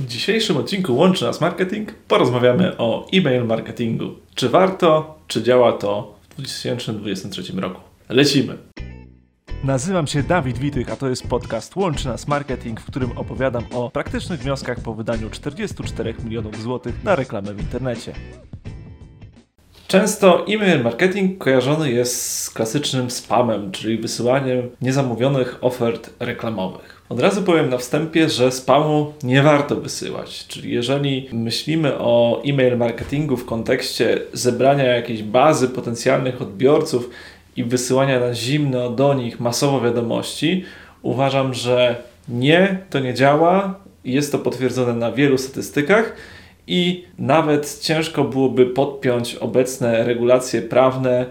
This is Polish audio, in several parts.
W dzisiejszym odcinku Łączy Nas Marketing porozmawiamy o e-mail marketingu. Czy warto, czy działa to w 2023 roku? Lecimy! Nazywam się Dawid Witych, a to jest podcast Łączy Nas Marketing, w którym opowiadam o praktycznych wnioskach po wydaniu 44 milionów złotych na reklamę w internecie. Często e-mail marketing kojarzony jest z klasycznym spamem, czyli wysyłaniem niezamówionych ofert reklamowych. Od razu powiem na wstępie, że spamu nie warto wysyłać. Czyli jeżeli myślimy o e-mail marketingu w kontekście zebrania jakiejś bazy potencjalnych odbiorców i wysyłania na zimno do nich masowo wiadomości, uważam, że nie, to nie działa. Jest to potwierdzone na wielu statystykach i nawet ciężko byłoby podpiąć obecne regulacje prawne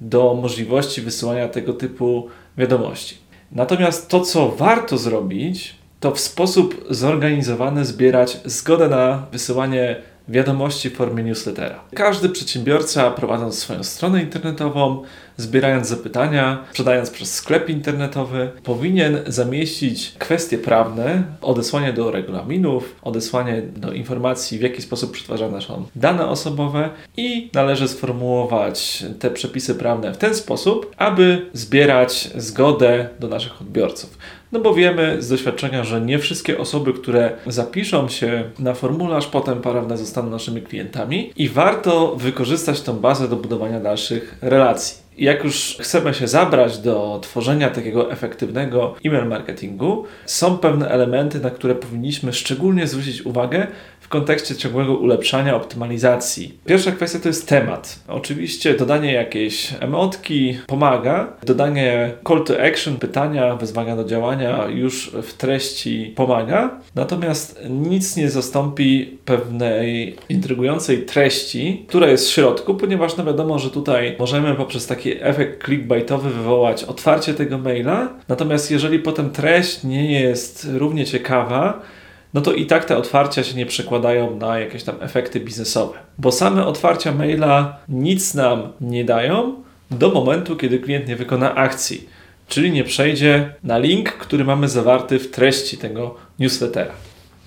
do możliwości wysyłania tego typu wiadomości. Natomiast to, co warto zrobić, to w sposób zorganizowany zbierać zgodę na wysyłanie wiadomości w formie newslettera. Każdy przedsiębiorca prowadząc swoją stronę internetową, zbierając zapytania, sprzedając przez sklep internetowy, powinien zamieścić kwestie prawne, odesłanie do regulaminów, odesłanie do informacji, w jaki sposób przetwarzane są dane osobowe i należy sformułować te przepisy prawne w ten sposób, aby zbierać zgodę do naszych odbiorców. No bo wiemy z doświadczenia, że nie wszystkie osoby, które zapiszą się na formularz, potem prawda zostaną naszymi klientami i warto wykorzystać tą bazę do budowania dalszych relacji jak już chcemy się zabrać do tworzenia takiego efektywnego e-mail marketingu, są pewne elementy, na które powinniśmy szczególnie zwrócić uwagę w kontekście ciągłego ulepszania, optymalizacji. Pierwsza kwestia to jest temat. Oczywiście dodanie jakiejś emotki pomaga, dodanie call to action, pytania, wezwania do działania już w treści pomaga, natomiast nic nie zastąpi pewnej intrygującej treści, która jest w środku, ponieważ no wiadomo, że tutaj możemy poprzez taki efekt clickbaitowy wywołać otwarcie tego maila, natomiast jeżeli potem treść nie jest równie ciekawa, no to i tak te otwarcia się nie przekładają na jakieś tam efekty biznesowe. Bo same otwarcia maila nic nam nie dają do momentu, kiedy klient nie wykona akcji, czyli nie przejdzie na link, który mamy zawarty w treści tego newslettera.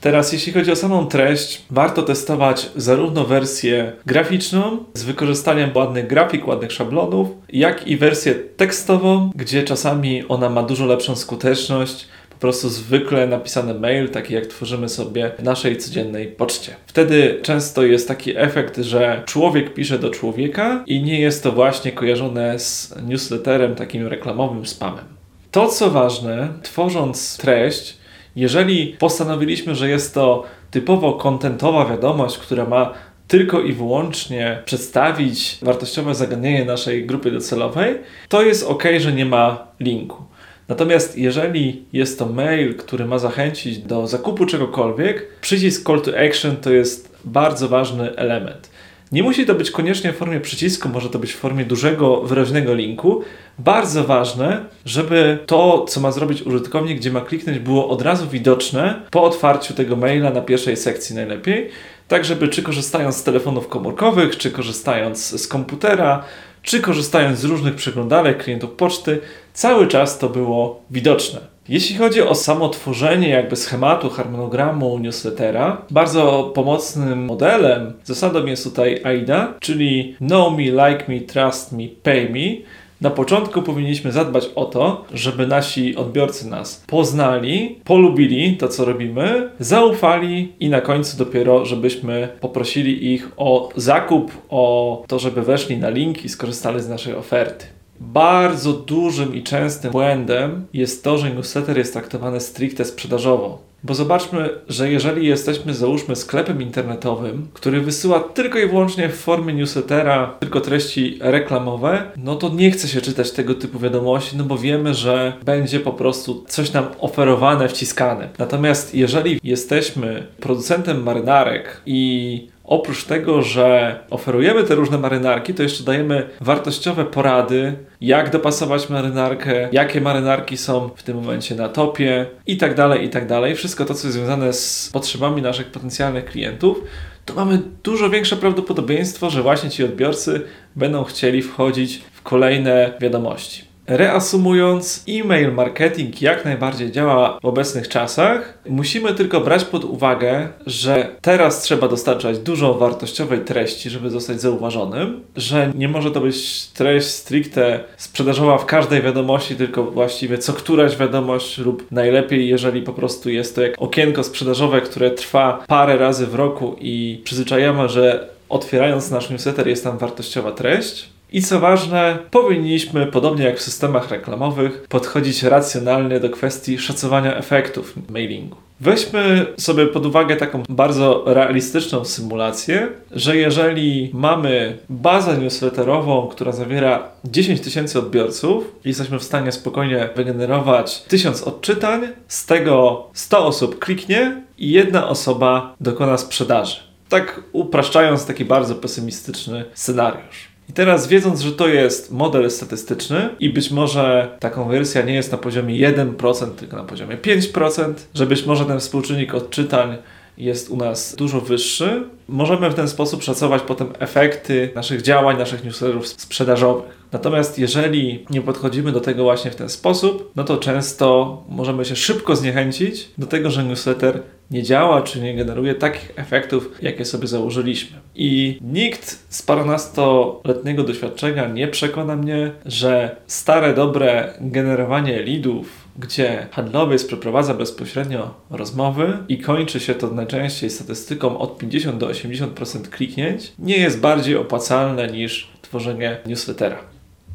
Teraz, jeśli chodzi o samą treść, warto testować zarówno wersję graficzną z wykorzystaniem ładnych grafik, ładnych szablonów, jak i wersję tekstową, gdzie czasami ona ma dużo lepszą skuteczność, po prostu zwykle napisany mail, taki jak tworzymy sobie w naszej codziennej poczcie. Wtedy często jest taki efekt, że człowiek pisze do człowieka i nie jest to właśnie kojarzone z newsletterem takim reklamowym spamem. To co ważne, tworząc treść, jeżeli postanowiliśmy, że jest to typowo kontentowa wiadomość, która ma tylko i wyłącznie przedstawić wartościowe zagadnienie naszej grupy docelowej, to jest ok, że nie ma linku. Natomiast jeżeli jest to mail, który ma zachęcić do zakupu czegokolwiek, przycisk call to action to jest bardzo ważny element. Nie musi to być koniecznie w formie przycisku, może to być w formie dużego, wyraźnego linku. Bardzo ważne, żeby to, co ma zrobić użytkownik, gdzie ma kliknąć, było od razu widoczne po otwarciu tego maila na pierwszej sekcji najlepiej. Tak, żeby czy korzystając z telefonów komórkowych, czy korzystając z komputera, czy korzystając z różnych przeglądarek klientów poczty, cały czas to było widoczne. Jeśli chodzi o samo tworzenie jakby schematu, harmonogramu newslettera, bardzo pomocnym modelem, zasadą jest tutaj AIDA, czyli Know Me, Like Me, Trust Me, Pay Me. Na początku powinniśmy zadbać o to, żeby nasi odbiorcy nas poznali, polubili to, co robimy, zaufali i na końcu dopiero, żebyśmy poprosili ich o zakup, o to, żeby weszli na link i skorzystali z naszej oferty. Bardzo dużym i częstym błędem jest to, że newsletter jest traktowany stricte sprzedażowo. Bo zobaczmy, że jeżeli jesteśmy, załóżmy, sklepem internetowym, który wysyła tylko i wyłącznie w formie newslettera tylko treści reklamowe, no to nie chce się czytać tego typu wiadomości, no bo wiemy, że będzie po prostu coś nam oferowane, wciskane. Natomiast jeżeli jesteśmy producentem marynarek i Oprócz tego, że oferujemy te różne marynarki, to jeszcze dajemy wartościowe porady, jak dopasować marynarkę, jakie marynarki są w tym momencie na topie i tak dalej, i tak dalej. Wszystko to, co jest związane z potrzebami naszych potencjalnych klientów, to mamy dużo większe prawdopodobieństwo, że właśnie ci odbiorcy będą chcieli wchodzić w kolejne wiadomości. Reasumując, e-mail marketing jak najbardziej działa w obecnych czasach. Musimy tylko brać pod uwagę, że teraz trzeba dostarczać dużo wartościowej treści, żeby zostać zauważonym, że nie może to być treść stricte sprzedażowa w każdej wiadomości, tylko właściwie co któraś wiadomość lub najlepiej, jeżeli po prostu jest to jak okienko sprzedażowe, które trwa parę razy w roku i przyzwyczajamy, że otwierając nasz newsletter jest tam wartościowa treść. I co ważne, powinniśmy, podobnie jak w systemach reklamowych, podchodzić racjonalnie do kwestii szacowania efektów mailingu. Weźmy sobie pod uwagę taką bardzo realistyczną symulację, że jeżeli mamy bazę newsletterową, która zawiera 10 tysięcy odbiorców, jesteśmy w stanie spokojnie wygenerować 1000 odczytań, z tego 100 osób kliknie i jedna osoba dokona sprzedaży. Tak upraszczając taki bardzo pesymistyczny scenariusz. I teraz wiedząc, że to jest model statystyczny i być może ta konwersja nie jest na poziomie 1%, tylko na poziomie 5%, że być może ten współczynnik odczytań jest u nas dużo wyższy, możemy w ten sposób szacować potem efekty naszych działań, naszych newsletterów sprzedażowych. Natomiast jeżeli nie podchodzimy do tego właśnie w ten sposób, no to często możemy się szybko zniechęcić do tego, że newsletter nie działa, czy nie generuje takich efektów, jakie sobie założyliśmy. I nikt z parunastoletniego doświadczenia nie przekona mnie, że stare, dobre generowanie leadów gdzie handlowiec przeprowadza bezpośrednio rozmowy i kończy się to najczęściej statystyką od 50 do 80% kliknięć, nie jest bardziej opłacalne niż tworzenie newslettera.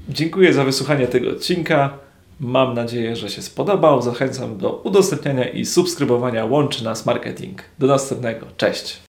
Dziękuję za wysłuchanie tego odcinka. Mam nadzieję, że się spodobał. Zachęcam do udostępniania i subskrybowania Łączy Nas Marketing. Do następnego. Cześć!